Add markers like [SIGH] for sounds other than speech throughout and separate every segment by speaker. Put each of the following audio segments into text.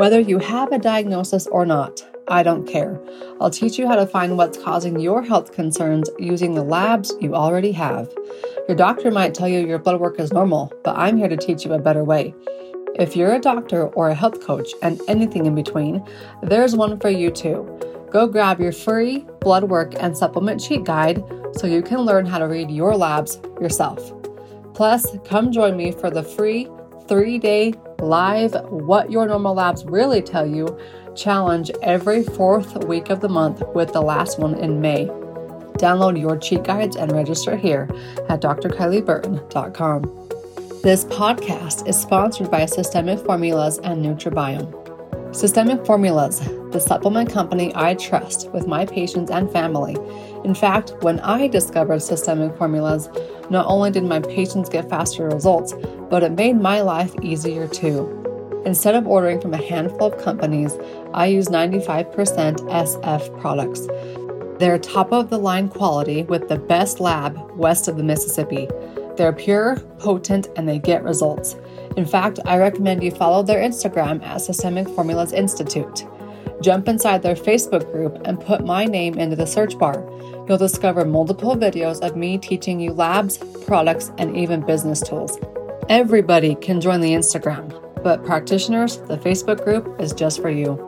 Speaker 1: Whether you have a diagnosis or not, I don't care. I'll teach you how to find what's causing your health concerns using the labs you already have. Your doctor might tell you your blood work is normal, but I'm here to teach you a better way. If you're a doctor or a health coach and anything in between, there's one for you too. Go grab your free blood work and supplement cheat guide so you can learn how to read your labs yourself. Plus, come join me for the free three day live What Your Normal Labs Really Tell You challenge every fourth week of the month with the last one in May. Download your cheat guides and register here at drkylieburton.com. This podcast is sponsored by Systemic Formulas and Nutribiome. Systemic Formulas, the supplement company I trust with my patients and family. In fact, when I discovered Systemic Formulas, not only did my patients get faster results, but it made my life easier too. Instead of ordering from a handful of companies, I use 95% SF products. They're top of the line quality with the best lab west of the Mississippi. They're pure, potent, and they get results. In fact, I recommend you follow their Instagram at Systemic Formulas Institute. Jump inside their Facebook group and put my name into the search bar. You'll discover multiple videos of me teaching you labs, products, and even business tools. Everybody can join the Instagram but practitioners, the Facebook group is just for you.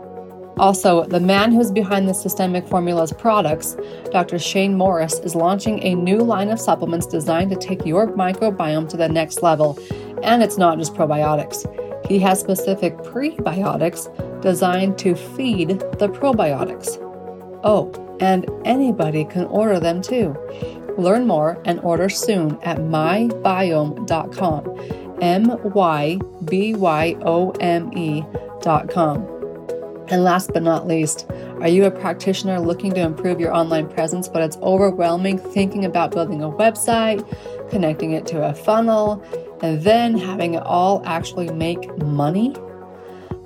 Speaker 1: Also, the man who's behind the Systemic Formulas products, Dr. Shane Morris, is launching a new line of supplements designed to take your microbiome to the next level. And it's not just probiotics. He has specific prebiotics designed to feed the probiotics. Oh, and anybody can order them too. Learn more and order soon at mybyome.com. M Y B Y O M E dot com. And last but not least, are you a practitioner looking to improve your online presence, but it's overwhelming thinking about building a website, connecting it to a funnel, and then having it all actually make money?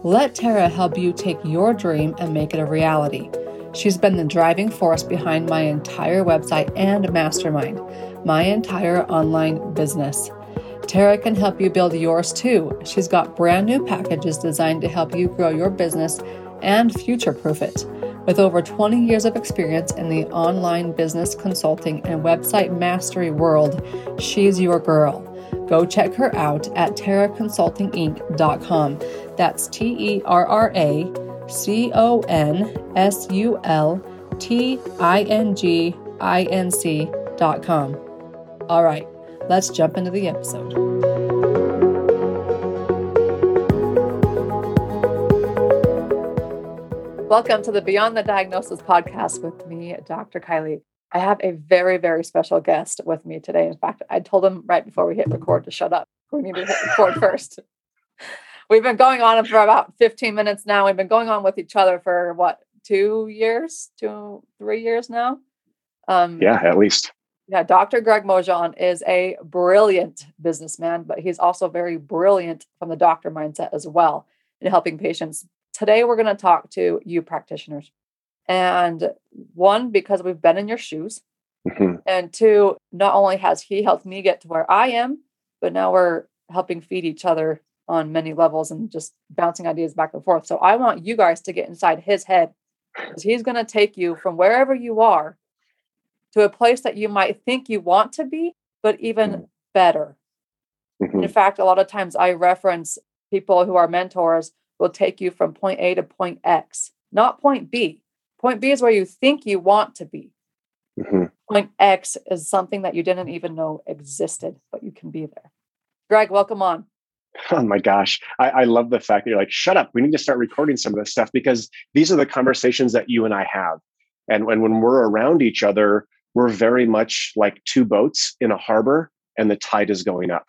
Speaker 1: Let Tara help you take your dream and make it a reality. She's been the driving force behind my entire website and mastermind, my entire online business. Tara can help you build yours too. She's got brand new packages designed to help you grow your business and future proof it. With over 20 years of experience in the online business consulting and website mastery world, she's your girl. Go check her out at terraconsultinginc.com. That's T E R R A C O N S U L T I N G I N C.com. All right. Let's jump into the episode. Welcome to the Beyond the Diagnosis podcast with me, Dr. Kylie. I have a very, very special guest with me today. In fact, I told him right before we hit record to shut up. We need to hit record [LAUGHS] first. We've been going on for about 15 minutes now. We've been going on with each other for what, two years, two, three years now?
Speaker 2: Um, yeah, at least.
Speaker 1: Yeah, Dr. Greg Mojan is a brilliant businessman, but he's also very brilliant from the doctor mindset as well in helping patients. Today, we're going to talk to you practitioners. And one, because we've been in your shoes. Mm-hmm. And two, not only has he helped me get to where I am, but now we're helping feed each other on many levels and just bouncing ideas back and forth. So I want you guys to get inside his head because he's going to take you from wherever you are to a place that you might think you want to be, but even mm-hmm. better. Mm-hmm. In fact, a lot of times I reference people who are mentors will take you from point A to point X, not point B. Point B is where you think you want to be. Mm-hmm. Point X is something that you didn't even know existed, but you can be there. Greg, welcome on. [LAUGHS]
Speaker 2: Oh my gosh. I, I, love the fact that you're like, shut up. We need to start recording some of this stuff because these are the conversations that you and I have. And, and when we're around each other, we're very much like two boats in a harbor and the tide is going up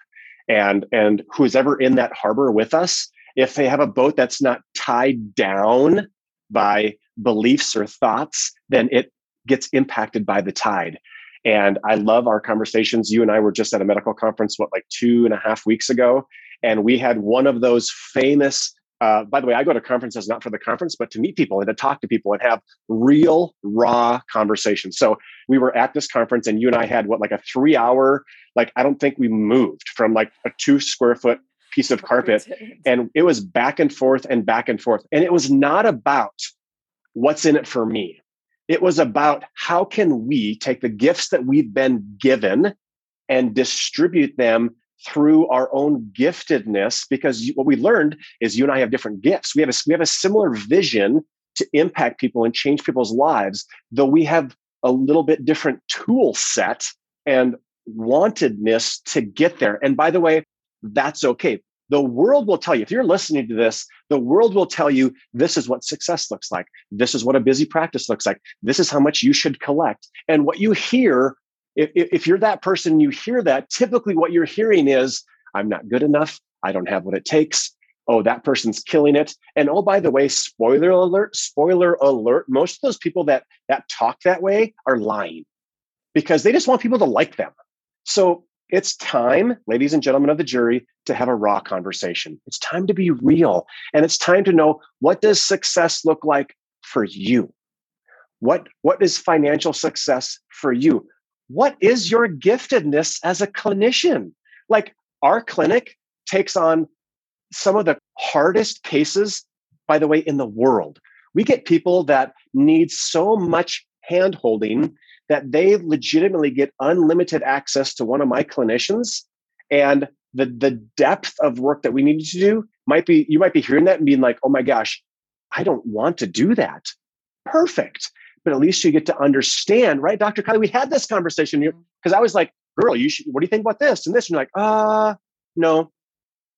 Speaker 2: and and who's ever in that harbor with us if they have a boat that's not tied down by beliefs or thoughts then it gets impacted by the tide and i love our conversations you and i were just at a medical conference what like two and a half weeks ago and we had one of those famous uh, by the way, I go to conferences not for the conference, but to meet people and to talk to people and have real, raw conversations. So we were at this conference, and you and I had what, like a three hour, like, I don't think we moved from like a two square foot piece of [LAUGHS] carpet. And it was back and forth and back and forth. And it was not about what's in it for me. It was about how can we take the gifts that we've been given and distribute them through our own giftedness because what we learned is you and I have different gifts. We have a, we have a similar vision to impact people and change people's lives, though we have a little bit different tool set and wantedness to get there. And by the way, that's okay. The world will tell you, if you're listening to this, the world will tell you this is what success looks like. This is what a busy practice looks like. This is how much you should collect. And what you hear, if, if you're that person, you hear that, typically what you're hearing is, I'm not good enough. I don't have what it takes. Oh, that person's killing it. And oh, by the way, spoiler alert, spoiler alert, most of those people that that talk that way are lying because they just want people to like them. So it's time, ladies and gentlemen of the jury, to have a raw conversation. It's time to be real. And it's time to know what does success look like for you? What, what is financial success for you? What is your giftedness as a clinician? Like our clinic takes on some of the hardest cases, by the way, in the world. We get people that need so much hand holding that they legitimately get unlimited access to one of my clinicians and the the depth of work that we needed to do might be you might be hearing that and being like oh my gosh i don't want to do that. Perfect. But at least you get to understand right dr kylie we had this conversation because i was like girl you should what do you think about this and this? And you're like uh no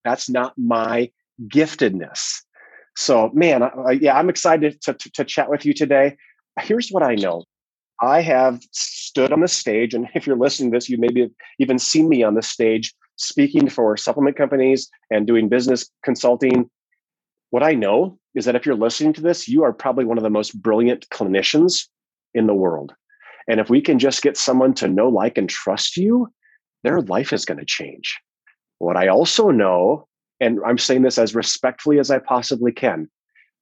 Speaker 2: that's not my giftedness. So man I, yeah i'm excited to, to, to chat with you today. Here's what i know I have stood on the stage, and if you're listening to this, you maybe have even seen me on the stage speaking for supplement companies and doing business consulting. What I know is that if you're listening to this, you are probably one of the most brilliant clinicians in the world. And if we can just get someone to know, like, and trust you, their life is going to change. What I also know, and I'm saying this as respectfully as I possibly can,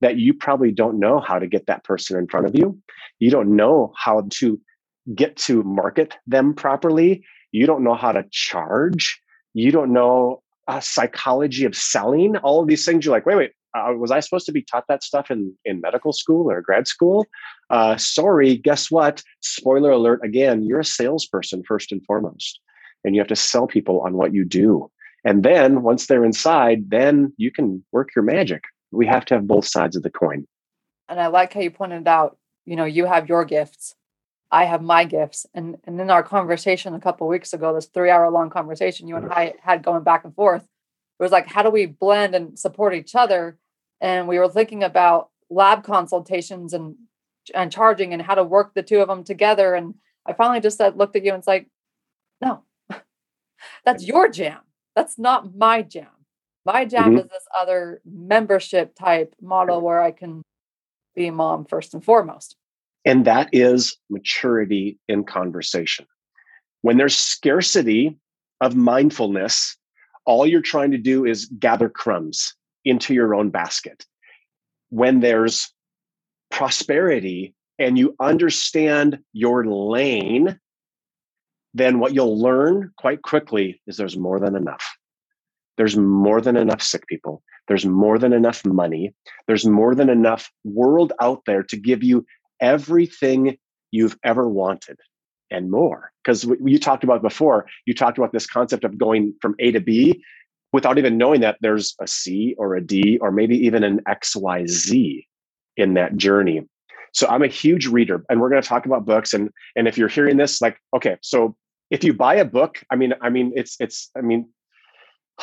Speaker 2: that you probably don't know how to get that person in front of you. You don't know how to get to market them properly. You don't know how to charge. You don't know a psychology of selling. All of these things. You're like, wait, wait. Uh, was I supposed to be taught that stuff in, in medical school or grad school? Uh, sorry, guess what? Spoiler alert again, you're a salesperson first and foremost. And you have to sell people on what you do. And then once they're inside, then you can work your magic we have to have both sides of the coin.
Speaker 1: And I like how you pointed out, you know, you have your gifts, I have my gifts. And and in our conversation a couple weeks ago, this three hour long conversation you and I had going back and forth, it was like, how do we blend and support each other? And we were thinking about lab consultations and and charging and how to work the two of them together. And I finally just said, looked at you and it's like, no, [LAUGHS] that's your jam. That's not my jam. My jam mm-hmm. is this other membership type model where I can be a mom first and foremost.
Speaker 2: And that is maturity in conversation. When there's scarcity of mindfulness, all you're trying to do is gather crumbs into your own basket. When there's prosperity and you understand your lane, then what you'll learn quite quickly is there's more than enough. There's more than enough sick people. There's more than enough money. There's more than enough world out there to give you everything you've ever wanted and more. Because you talked about before, you talked about this concept of going from A to B without even knowing that there's a C or a D or maybe even an XYZ in that journey. So I'm a huge reader and we're going to talk about books and and if you're hearing this like okay so if you buy a book I mean I mean it's it's I mean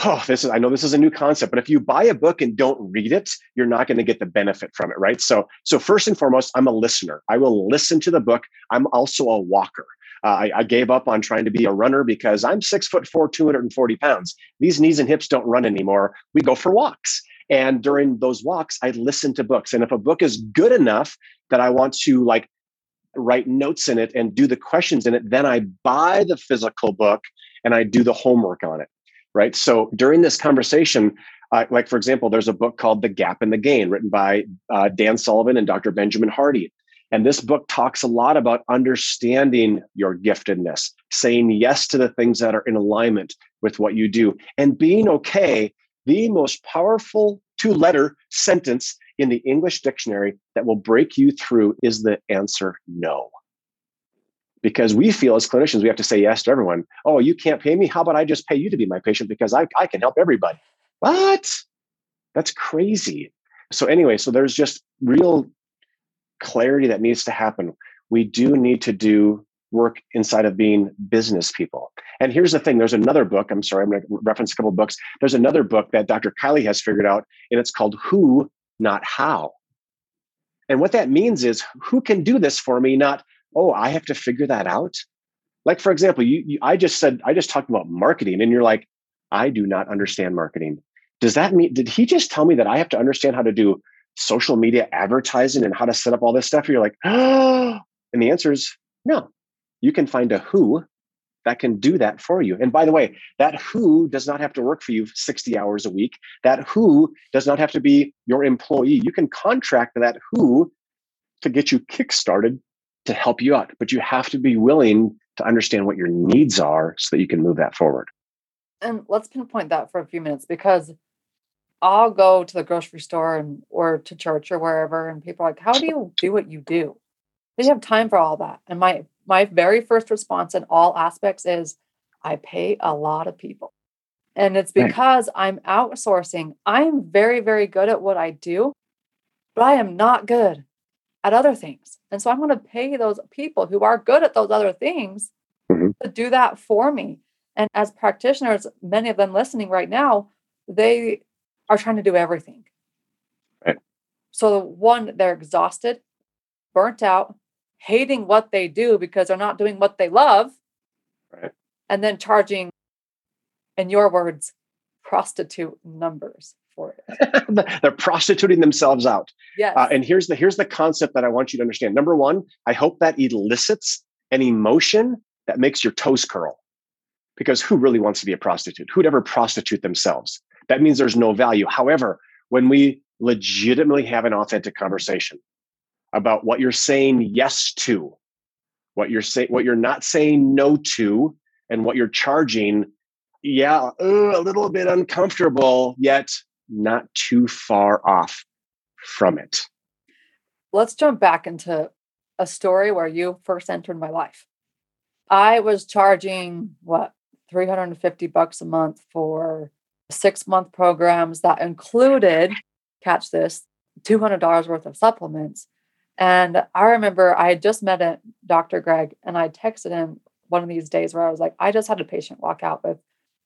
Speaker 2: oh, this is, I know this is a new concept, but if you buy a book and don't read it, you're not going to get the benefit from it, right? So, so first and foremost, I'm a listener. I will listen to the book. I'm also a walker. Uh, I, I, gave up on trying to be a runner because I'm six foot four, 240 pounds. These knees and hips don't run anymore. We go for walks. And during those walks, I listen to books. And if a book is good enough that I want to like write notes in it and do the questions in it, then I buy the physical book and I do the homework on it right? So during this conversation, uh, like for example, there's a book called The Gap and the Gain, written by uh, Dan Sullivan and Dr. Benjamin Hardy. And this book talks a lot about understanding your giftedness, saying yes to the things that are in alignment with what you do, and being okay the most powerful two letter sentence in the English dictionary that will break you through is the answer no. Because we feel as clinicians, we have to say yes to everyone. Oh, you can't pay me? How about I just pay you to be my patient because I, I can help everybody? What? That's crazy. So, anyway, so there's just real clarity that needs to happen. We do need to do work inside of being business people. And here's the thing there's another book. I'm sorry, I'm going to reference a couple books. There's another book that Dr. Kylie has figured out, and it's called Who, Not How. And what that means is who can do this for me, not, oh, I have to figure that out. Like, for example, you, you I just said, I just talked about marketing, and you're like, I do not understand marketing. Does that mean, did he just tell me that I have to understand how to do social media advertising and how to set up all this stuff? You're like, oh, [GASPS] and the answer is no. You can find a who that can do that for you. And by the way, that who does not have to work for you 60 hours a week. That who does not have to be your employee. You can contract that who to get you kickstarted to help you out, but you have to be willing to understand what your needs are so that you can move that forward.
Speaker 1: And let's pinpoint that for a few minutes because I'll go to the grocery store and or to church or wherever, and people are like, "How do you do what you do?" They have time for all that. And my my very first response in all aspects is, "I pay a lot of people," and it's because right. I'm outsourcing. I'm very very good at what I do, but I am not good at other things. And so I'm going to pay those people who are good at those other things mm-hmm. to do that for me. And as practitioners, many of them listening right now, they are trying to do everything. Right. So, one, they're exhausted, burnt out, hating what they do because they're not doing what they love. Right. And then charging, in your words, prostitute numbers for
Speaker 2: it. [LAUGHS] they're prostituting themselves out.
Speaker 1: Yes. Uh,
Speaker 2: and here's the here's the concept that I want you to understand. Number one, I hope that elicits an emotion that makes your toes curl. Because who really wants to be a prostitute? Who'd ever prostitute themselves? that means there's no value. However, when we legitimately have an authentic conversation about what you're saying yes to, what you're saying, what you're not saying no to, and what you're charging, yeah, uh, a little bit uncomfortable, yet not too far off from it.
Speaker 1: Let's jump back into a story where you first entered my life. I was charging what 350 bucks a month for six month programs that included, catch this, $200 worth of supplements. And I remember I had just met a Dr. Greg and I texted him one of these days where I was like, I just had a patient walk out with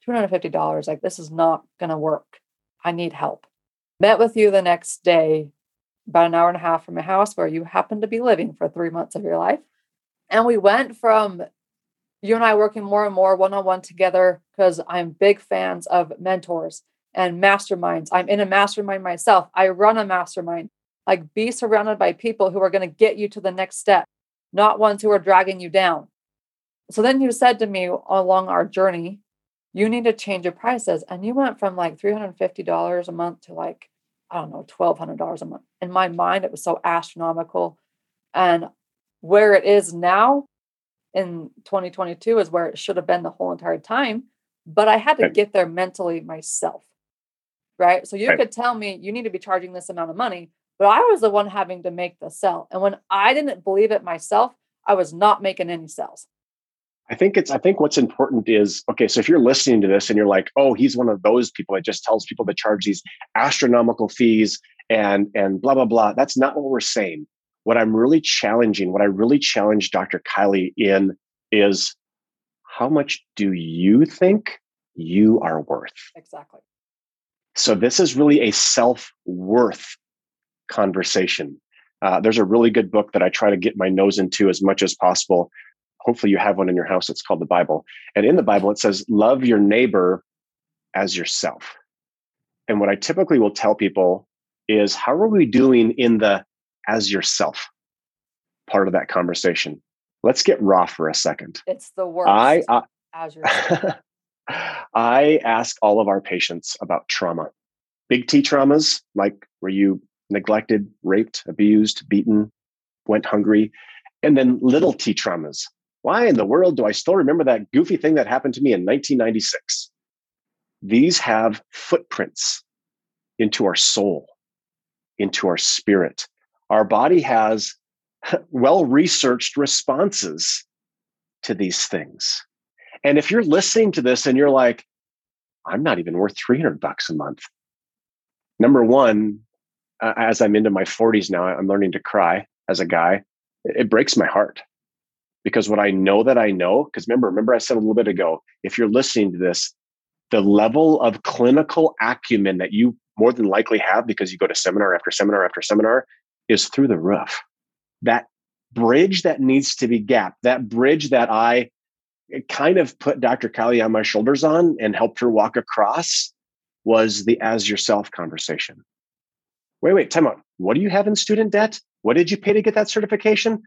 Speaker 1: $250. Like, this is not going to work. I need help. Met with you the next day, about an hour and a half from a house where you happened to be living for three months of your life. And we went from you and I working more and more one on one together because I'm big fans of mentors and masterminds. I'm in a mastermind myself. I run a mastermind. Like, be surrounded by people who are going to get you to the next step, not ones who are dragging you down. So then you said to me along our journey, you need to change your prices. And you went from like $350 a month to like, I don't know, $1,200 a month. In my mind, it was so astronomical. And where it is now, in 2022 is where it should have been the whole entire time. But I had to get there mentally myself. Right. So you right. could tell me you need to be charging this amount of money, but I was the one having to make the sell. And when I didn't believe it myself, I was not making any sales.
Speaker 2: I think it's, I think what's important is okay, so if you're listening to this and you're like, oh, he's one of those people that just tells people to charge these astronomical fees and and blah blah blah. That's not what we're saying what I'm really challenging, what I really challenge Dr. Kylie in is how much do you think you are worth?
Speaker 1: Exactly.
Speaker 2: So this is really a self worth conversation. Uh, there's a really good book that I try to get my nose into as much as possible. Hopefully, you have one in your house. It's called the Bible. And in the Bible, it says, Love your neighbor as yourself. And what I typically will tell people is, How are we doing in the as yourself part of that conversation. Let's get raw for a second.
Speaker 1: It's the worst. I, I as
Speaker 2: yourself. [LAUGHS] I ask all of our patients about trauma. Big T traumas, like were you neglected, raped, abused, beaten, went hungry, and then little T traumas. Why in the world do I still remember that goofy thing that happened to me in 1996? these have footprints into our soul, into our spirit. Our body has [LAUGHS] well researched responses to these things. And if you're listening to this and you're like, I'm not even worth 300 bucks a month. Number one, as I'm into my 40s now, I'm learning to cry as a guy. It breaks my heart because what I know that I know, because remember, remember I said a little bit ago, if you're listening to this, the level of clinical acumen that you more than likely have because you go to seminar after seminar after seminar is through the roof. That bridge that needs to be gapped, that bridge that I eh, kind of put Dr. Kylie on my shoulders on and helped her walk across was the as yourself conversation. Wait, wait, time out. What do you have in student debt? What did you pay to get that certification?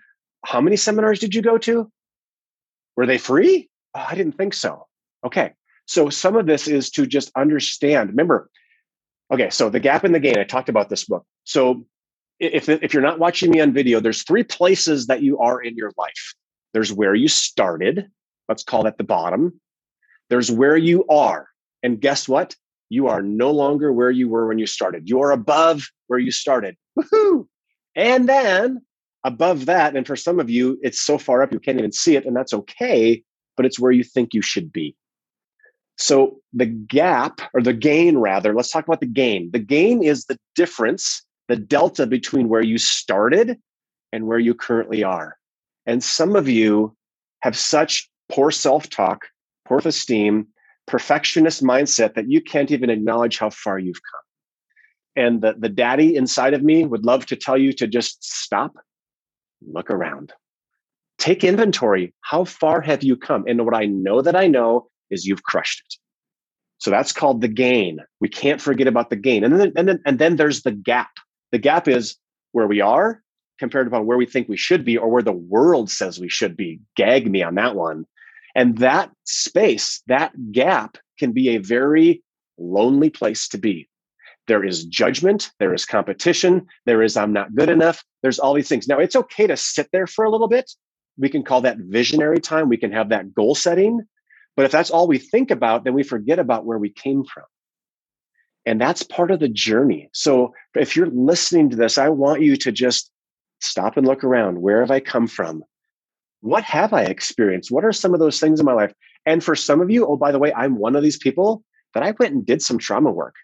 Speaker 2: How many seminars did you go to? Were they free? Oh, I didn't think so. Okay. So some of this is to just understand. Remember, okay, so the gap in the gain, I talked about this book. So if, if you're not watching me on video, there's three places that you are in your life. There's where you started, let's call that the bottom. There's where you are. And guess what? You are no longer where you were when you started. You are above where you started. Woohoo! And then above that, and for some of you, it's so far up you can't even see it, and that's okay, but it's where you think you should be. So the gap, or the gain rather, let's talk about the gain. The gain is the difference, the delta between where you started and where you currently are. And some of you have such poor self talk, poor esteem, perfectionist mindset that you can't even acknowledge how far you've come. And the, the daddy inside of me would love to tell you to just stop, look around, take inventory. How far have you come? And what I know that I know is you've crushed it. So that's called the gain. We can't forget about the gain. And then, and then, and then there's the gap. The gap is where we are compared to where we think we should be or where the world says we should be. Gag me on that one. And that space, that gap can be a very lonely place to be. There is judgment, there is competition, there is I'm not good enough, there's all these things. Now, it's okay to sit there for a little bit. We can call that visionary time, we can have that goal setting. But if that's all we think about, then we forget about where we came from. And that's part of the journey. So if you're listening to this, I want you to just stop and look around. Where have I come from? What have I experienced? What are some of those things in my life? And for some of you, oh, by the way, I'm one of these people that I went and did some trauma work.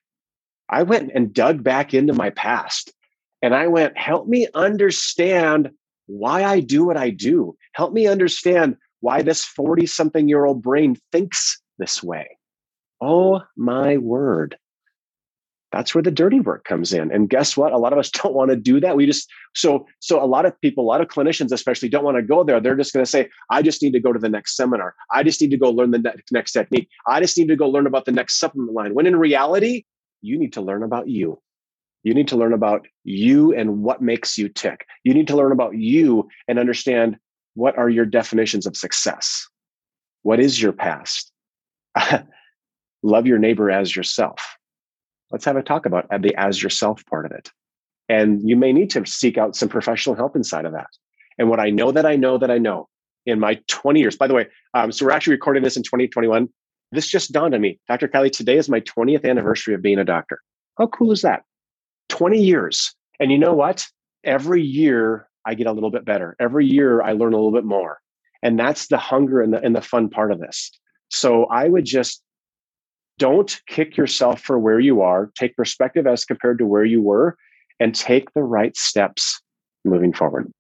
Speaker 2: I went and dug back into my past and I went, help me understand why I do what I do. Help me understand why this 40 something year old brain thinks this way. Oh my word. That's where the dirty work comes in. And guess what? A lot of us [LAUGHS] don't want to do that. We just so so a lot of people, a lot of clinicians especially don't want to go there. They're just going to say, "I just need to go to the next seminar. I just need to go learn the next technique. I just need to go learn about the next supplement line." When in reality, you need to learn about you. You need to learn about you and what makes you tick. You need to learn about you and understand what are your definitions of success? What is your past? [LAUGHS] Love your neighbor as yourself. Let's have a talk about the as yourself part of it. And you may need to seek out some professional help inside of that. And what I know that I know that I know in my 20 years, by the way, um, so we're actually recording this in 2021. This just dawned on me. Dr. Kelly, today is my 20th anniversary of being a doctor. How cool is that? 20 years. And you know what? Every year I get a little bit better. Every year I learn a little bit more. And that's the hunger and the, and the fun part of this. So I would just don't kick yourself for where you are. Take perspective as compared to where you were and take the right steps moving forward.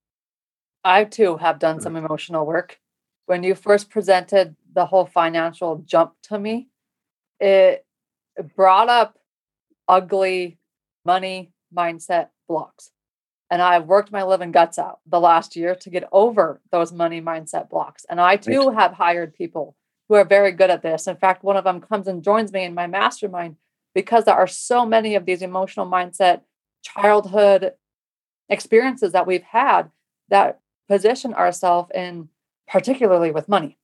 Speaker 1: I too have done hmm. some emotional work. When you first presented the whole financial jump to me, it brought up ugly money mindset blocks. And I've worked my living guts out the last year to get over those money mindset blocks. And I too have hired people who are very good at this. In fact, one of them comes and joins me in my mastermind because there are so many of these emotional mindset childhood experiences that we've had that position ourselves in, particularly with money.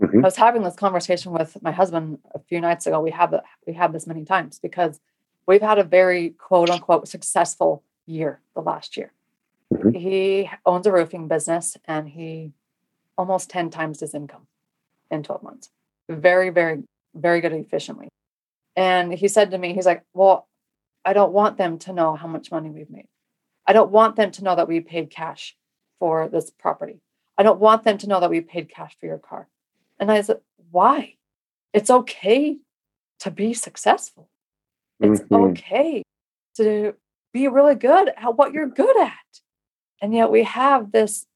Speaker 1: Mm-hmm. I was having this conversation with my husband a few nights ago. We have we have this many times because we've had a very quote unquote successful year, the last year. Mm-hmm. He owns a roofing business and he almost 10 times his income in 12 months. Very, very, very good efficiently. And he said to me, he's like, Well, I don't want them to know how much money we've made. I don't want them to know that we paid cash for this property. I don't want them to know that we paid cash for your car. And I said, Why? It's okay to be successful. It's mm-hmm. okay to be really good at what you're good at. And yet we have this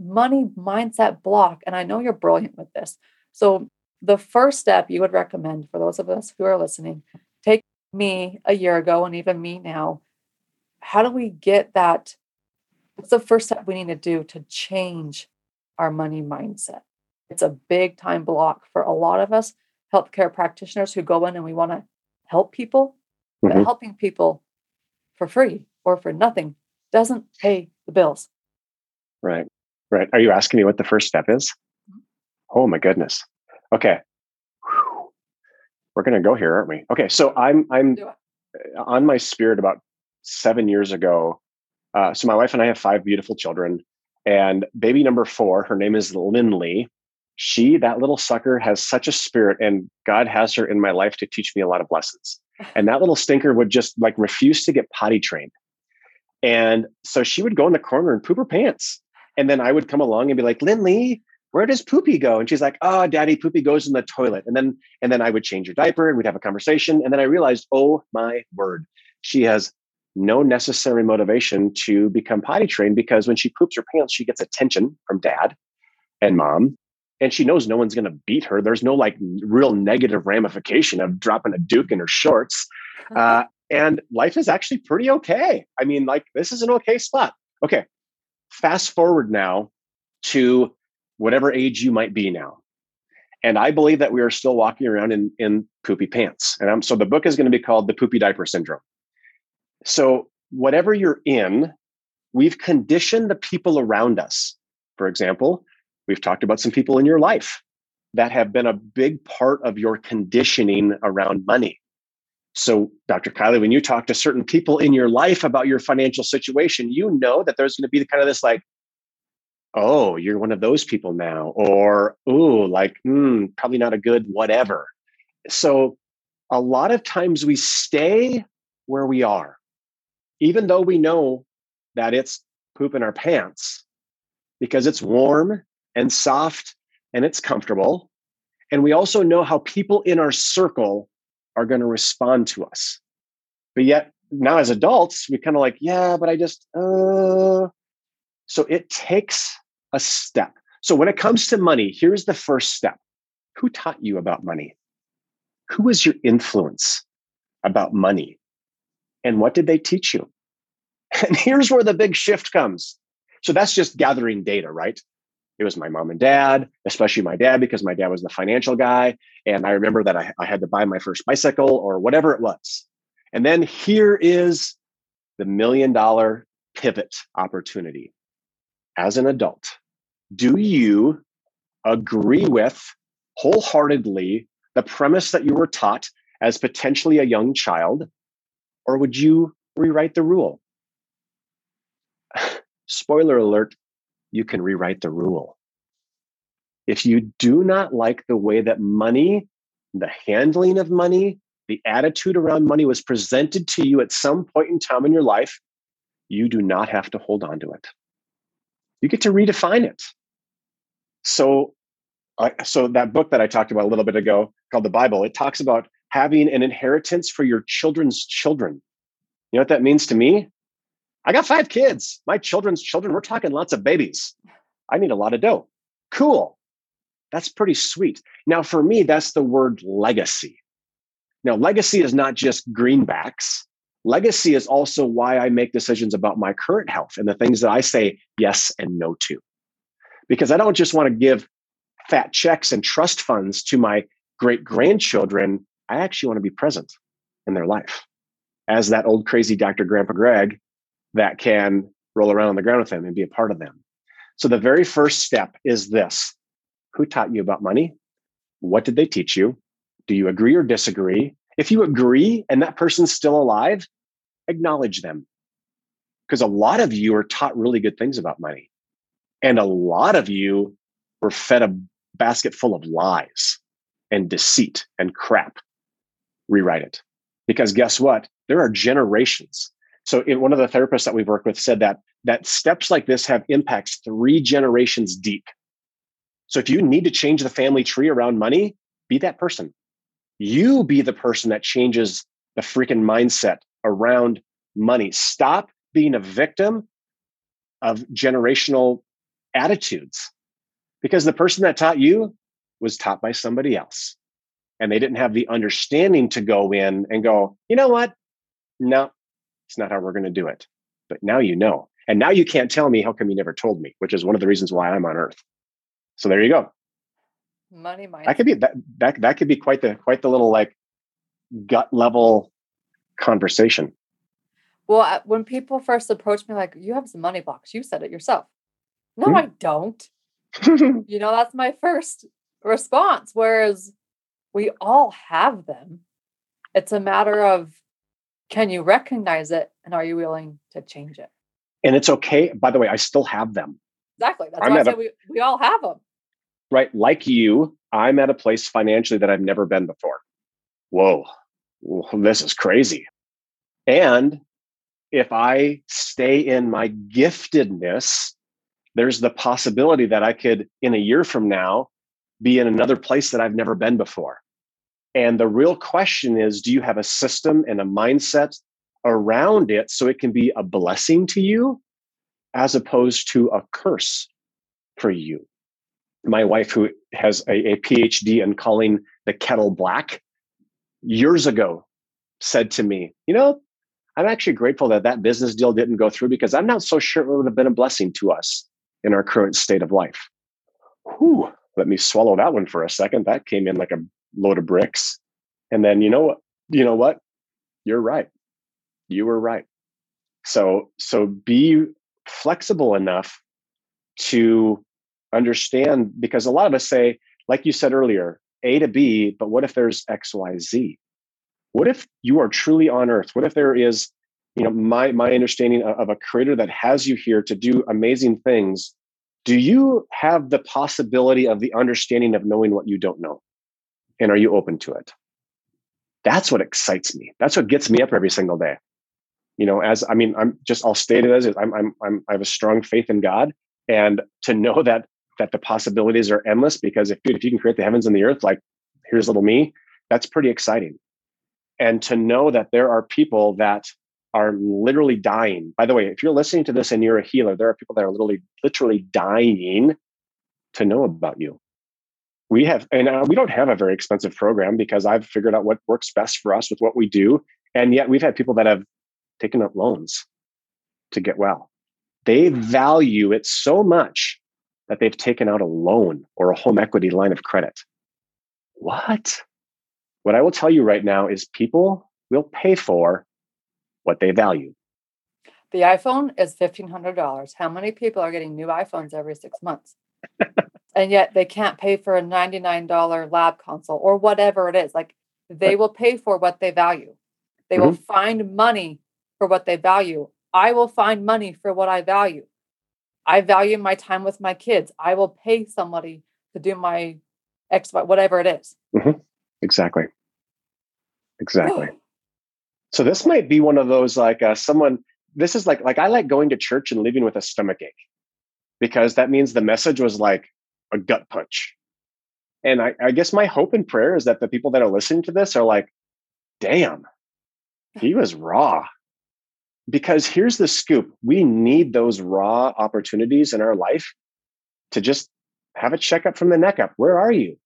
Speaker 1: money mindset block. And I know you're brilliant with this. So, the first step you would recommend for those of us who are listening, take me a year ago and even me now. How do we get that? What's the first step we need to do to change our money mindset? It's a big time block for a lot of us healthcare practitioners who go in and we want to help people, mm-hmm. but helping people for free or for nothing doesn't pay the bills.
Speaker 2: Right. Right. Are you asking me what the first step is? Mm-hmm. Oh my goodness. Okay. Whew. We're going to go here, aren't we? Okay. So I'm I'm on my spirit about seven years ago. Uh, so my wife and I have five beautiful children, and baby number four, her name is Lindley. She, that little sucker, has such a spirit, and God has her in my life to teach me a lot of lessons. [LAUGHS] And that little stinker would just like refuse to get potty trained. And so she would go in the corner and poop her pants. And then I would come along and be like, Lindley, where does Poopy go? And she's like, oh, daddy, Poopy goes in the toilet. And then, and then I would change her diaper and we'd have a conversation. And then I realized, oh my word, she has no necessary motivation to become potty trained because when she poops her pants, she gets attention from dad and mom. And she knows no one's going to beat her. There's no like real negative ramification of dropping a Duke in her shorts. Uh, and life is actually pretty okay. I mean, like, this is an okay spot. Okay. Fast forward now to whatever age you might be now. And I believe that we are still walking around in, in poopy pants. And I'm, so the book is going to be called The Poopy Diaper Syndrome. So, whatever you're in, we've conditioned the people around us. For example, we've talked about some people in your life that have been a big part of your conditioning around money. So, Dr. Kylie, when you talk to certain people in your life about your financial situation, you know that there's going to be the kind of this like, oh, you're one of those people now, or oh, like, hmm, probably not a good whatever. So, a lot of times we stay where we are, even though we know that it's poop in our pants because it's warm and soft and it's comfortable. And we also know how people in our circle are going to respond to us. But yet now as adults, we kind of like, yeah, but I just, uh. So it takes a step. So when it comes to money, here's the first step. Who taught you about money? Who was your influence about money? And what did they teach you? [LAUGHS] And here's where the big shift comes. So that's just gathering data, right? It was my mom and dad, especially my dad, because my dad was the financial guy. And I remember that I, I had to buy my first bicycle or whatever it was. And then here is the million dollar pivot opportunity. As an adult, do you agree with wholeheartedly the premise that you were taught as potentially a young child? Or would you rewrite the rule? [SIGHS] Spoiler alert, you can rewrite the rule. If you do not like the way that money, the handling of money, the attitude around money was presented to you at some point in time in your life, you do not have to hold on to it. You get to redefine it. So, uh, so that book that I talked about a little bit ago called the Bible, it talks about having an inheritance for your children's children. You know what that means to me? I got five kids. My children's children, we're talking lots of babies. I need a lot of dough. Cool. That's pretty sweet. Now, for me, that's the word legacy. Now, legacy is not just greenbacks. Legacy is also why I make decisions about my current health and the things that I say yes and no to. Because I don't just want to give fat checks and trust funds to my great grandchildren. I actually want to be present in their life. As that old crazy Dr. Grandpa Greg that can roll around on the ground with them and be a part of them. So the very first step is this Who taught you about money? What did they teach you? Do you agree or disagree? If you agree and that person's still alive, acknowledge them. Because a lot of you are taught really good things about money. And a lot of you were fed a basket full of lies and deceit and crap. rewrite it. Because guess what? There are generations. So in one of the therapists that we've worked with said that that steps like this have impacts three generations deep. So if you need to change the family tree around money, be that person. You be the person that changes the freaking mindset around money. Stop being a victim of generational attitudes because the person that taught you was taught by somebody else. And they didn't have the understanding to go in and go, you know what? No, it's not how we're going to do it. But now you know. And now you can't tell me, how come you never told me? Which is one of the reasons why I'm on earth. So there you go.
Speaker 1: Money mindset.
Speaker 2: That could be that that that could be quite the quite the little like gut level conversation.
Speaker 1: Well, when people first approach me, like, you have some money blocks, you said it yourself. No, hmm I don't. [LAUGHS] you know, that's my first response. Whereas we all have them. It's a matter of can you recognize it and are you willing to change it?
Speaker 2: And it's okay. By the way, I still have them.
Speaker 1: Exactly. That's I'm why I said a, we, we all have them.
Speaker 2: Right. Like you, I'm at a place financially that I've never been before. Whoa, this is crazy. And if I stay in my giftedness, there's the possibility that I could, in a year from now, be in another place that I've never been before. And the real question is do you have a system and a mindset around it so it can be a blessing to you as opposed to a curse for you? My wife, who has a, a PhD in calling the kettle black, years ago said to me, You know, I'm actually grateful that that business deal didn't go through because I'm not so sure it would have been a blessing to us in our current state of life. Whew, let me swallow that one for a second. That came in like a load of bricks. And then you know what? You know what? You're right. You were right. So so be flexible enough to understand because a lot of us say, like you said earlier, A to B, but what if there's X, Y, Z? What if you are truly on earth? What if there is, you know, my my understanding of a creator that has you here to do amazing things? Do you have the possibility of the understanding of knowing what you don't know? And are you open to it? That's what excites me. That's what gets me up every single day. You know as i mean i'm just i'll state it as is i'm i'm, I'm i have a strong faith in god and to know that that the possibilities are endless because if dude, if you can create the heavens and the earth like here's little me that's pretty exciting. And to know that there are people that are literally dying. By the way if you're listening to this and you're a healer there are people that are literally literally dying to know about you we have and uh, we don't have a very expensive program because i've figured out what works best for us with what we do and yet we've had people that have taken up loans to get well. They value it so much that they've taken out a loan or a home equity line of credit. What? What i will tell you right now is people will pay for what they value.
Speaker 1: The iphone is $1500 how many people are getting new iphones every six months and yet they can't pay for a $99 lab console or whatever it is like they will pay for what they value. They mm-hmm. will find money for what they value. I will find money for what i value. I value my time with my kids. I will pay somebody to do my x whatever it is.
Speaker 2: Mm-hmm. exactly. Exactly. [SIGHS] So this might be one of those like uh, someone this is like like i like going to church and leaving with a stomach ache because that means the message was like a gut punch. And I, I guess my hope and prayer is that the people that are listening to this are like, damn, [LAUGHS] he was raw. Because here's the scoop we need those raw opportunities in our life to just have a checkup from the neck up. Where are you?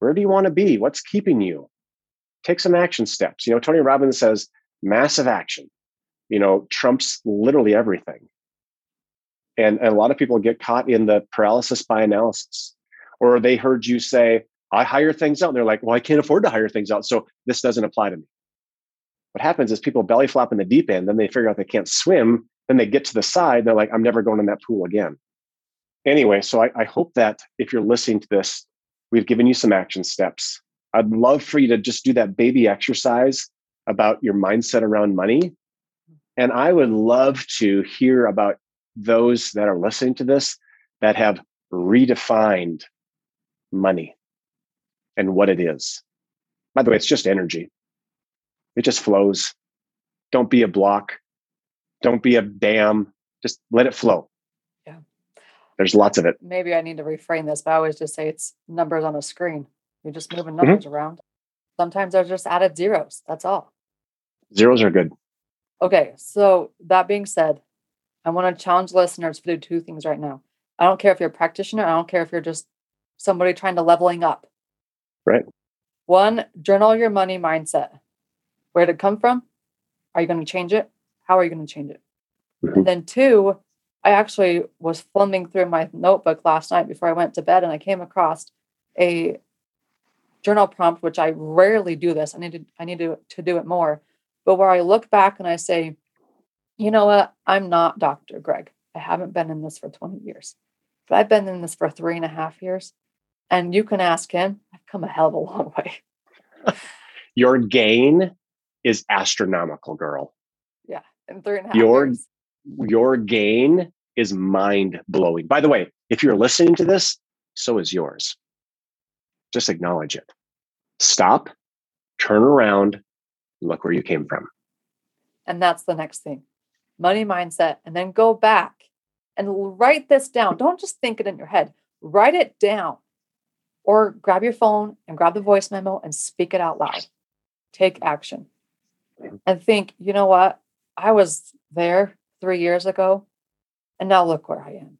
Speaker 2: Where do you want to be? What's keeping you? Take some action steps. You know, Tony Robbins says massive action, you know, trumps literally everything. And, and a lot of people get caught in the paralysis by analysis. Or they heard you say, I hire things out. And they're like, well, I can't afford to hire things out. So this doesn't apply to me. What happens is people belly flop in the deep end, then they figure out they can't swim. Then they get to the side. they're like, I'm never going in that pool again. Anyway, so I, I hope that if you're listening to this, we've given you some action steps. I'd love for you to just do that baby exercise about your mindset around money. And I would love to hear about those that are listening to this that have redefined money and what it is. By the way, it's just energy. It just flows. Don't be a block. Don't be a dam. Just let it flow.
Speaker 1: Yeah.
Speaker 2: There's lots of it.
Speaker 1: Maybe I need to reframe this, but I always just say it's numbers on a screen. You're just moving mm-hmm. numbers mm-hmm. around. Sometimes they're just added zeros. That's all.
Speaker 2: Zeros are good.
Speaker 1: Okay. So that being said, I want to challenge listeners to do two things right now. I don't care if you're a practitioner. I don't care if you're just somebody trying to leveling up.
Speaker 2: Right.
Speaker 1: One, journal your money mindset. Where did it come from? Are you going to change it? How are you going to change it? Mm-hmm. And then two, I actually was thumbing through my notebook last night before I went to bed and I came across a journal prompt, which I rarely do this. I need to I need to, to do it more. But where I look back and I say, you know what? I'm not Dr. Greg. I haven't been in this for 20 years. But I've been in this for three and a half years. And you can ask him, I've come a hell of a long [LAUGHS] way.
Speaker 2: Your gain is astronomical, girl.
Speaker 1: Yeah. In three and a half
Speaker 2: your,
Speaker 1: years.
Speaker 2: Your gain is mind blowing. By the way, if you're listening to this, so is yours. Just acknowledge it. Stop, turn around, look where you came from.
Speaker 1: And that's the next thing money mindset. And then go back and write this down. Don't just think it in your head, write it down or grab your phone and grab the voice memo and speak it out loud. Take action and think, you know what? I was there three years ago and now look where I am.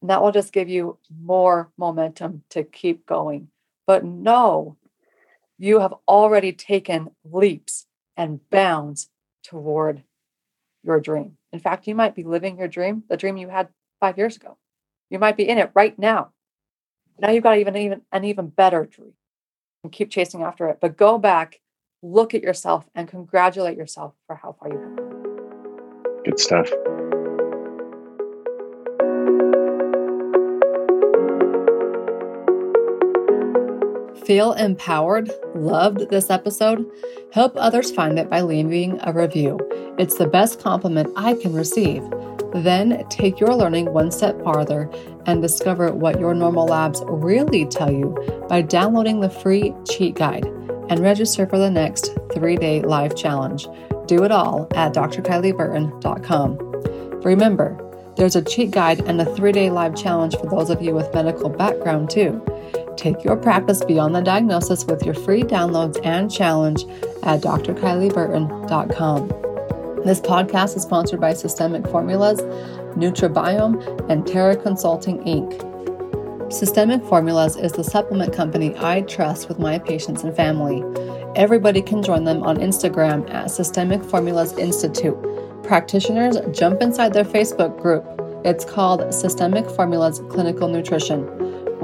Speaker 1: And that will just give you more momentum to keep going. But no, you have already taken leaps and bounds toward your dream. In fact, you might be living your dream, the dream you had five years ago. You might be in it right now. Now you've got even even an even better dream and keep chasing after it. But go back, look at yourself, and congratulate yourself for how far you have. Come.
Speaker 2: Good stuff.
Speaker 1: Feel empowered? Loved this episode? Help others find it by leaving a review. It's the best compliment I can receive. Then take your learning one step farther and discover what your normal labs really tell you by downloading the free cheat guide and register for the next three day live challenge. Do it all at drkylieburton.com. Remember, there's a cheat guide and a three day live challenge for those of you with medical background, too. Take your practice beyond the diagnosis with your free downloads and challenge at drkylieburton.com. This podcast is sponsored by Systemic Formulas, Nutribiome, and Terra Consulting Inc. Systemic Formulas is the supplement company I trust with my patients and family. Everybody can join them on Instagram at Systemic Formulas Institute. Practitioners jump inside their Facebook group. It's called Systemic Formulas Clinical Nutrition.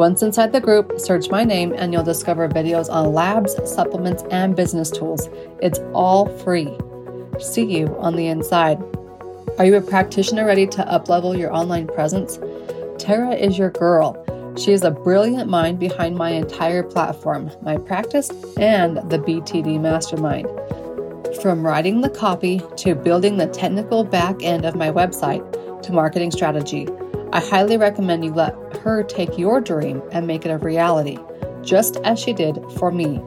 Speaker 1: Once inside the group, search my name and you'll discover videos on labs, supplements, and business tools. It's all free. See you on the inside. Are you a practitioner ready to uplevel your online presence? Tara is your girl. She is a brilliant mind behind my entire platform, my practice, and the BTD Mastermind. From writing the copy to building the technical back end of my website to marketing strategy, I highly recommend you let her take your dream and make it a reality, just as she did for me.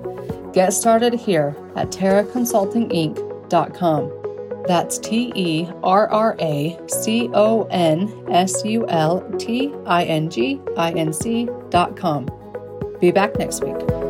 Speaker 1: Get started here at terraconsultinginc.com. That's T E R R A C O N S U L T I N G I N C dot com. Be back next week.